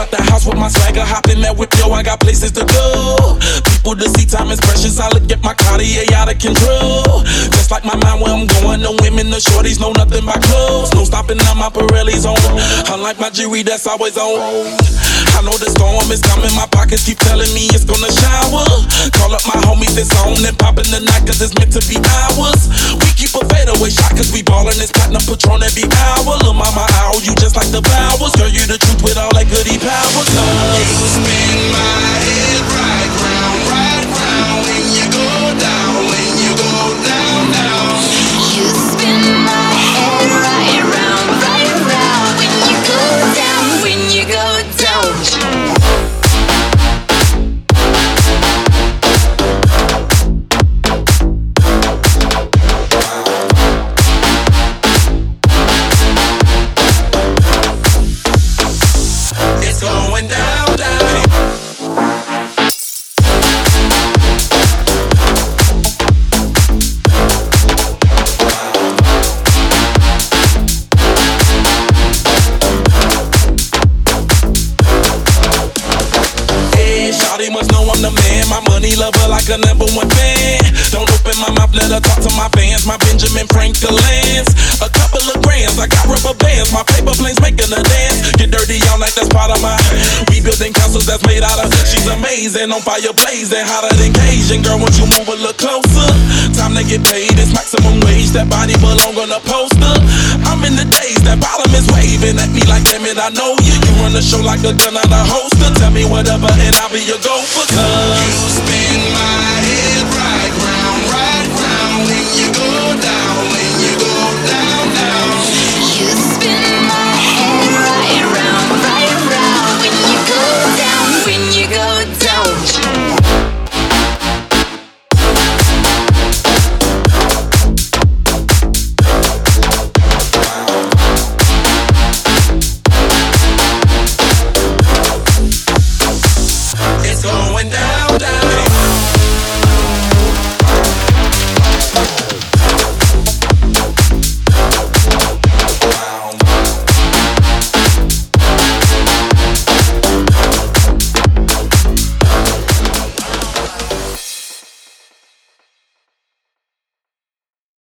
out the house with my swagger, hop in that whip, yo, I got places to go. People to see, time is precious. I look at my Cartier out of control. Just like my mind where I'm going, no women, no shorties no nothing but clothes. No stopping on my Pirelli's on. Unlike my jewelry, that's always on. I know the storm is coming, my pockets keep telling me it's gonna shower. Call up my homies, it's on and popping the night, cause it's meant to be ours. We keep a fadeaway shot, cause we ballin' this platinum patron every hour. Lil' mama, ow, you just Going down, down. Yeah, Shawty must know I'm the man. My money lover like a number one fan. Don't open my mouth, let her talk to my fans. My Benjamin Franklin's. A couple of grams, I got rubber bands. My paper planes making a dance. Dirty all night, that's part of my. We building castles that's made out of. She's amazing, on fire blazing, hotter than Cajun. Girl, won't you move a little closer? Time to get paid, it's maximum wage. That body belong on a poster. I'm in the days, that bottom is waving at me like, damn it, I know you. You run the show like a gun out a holster. Tell me whatever, and I'll be your gopher. Cause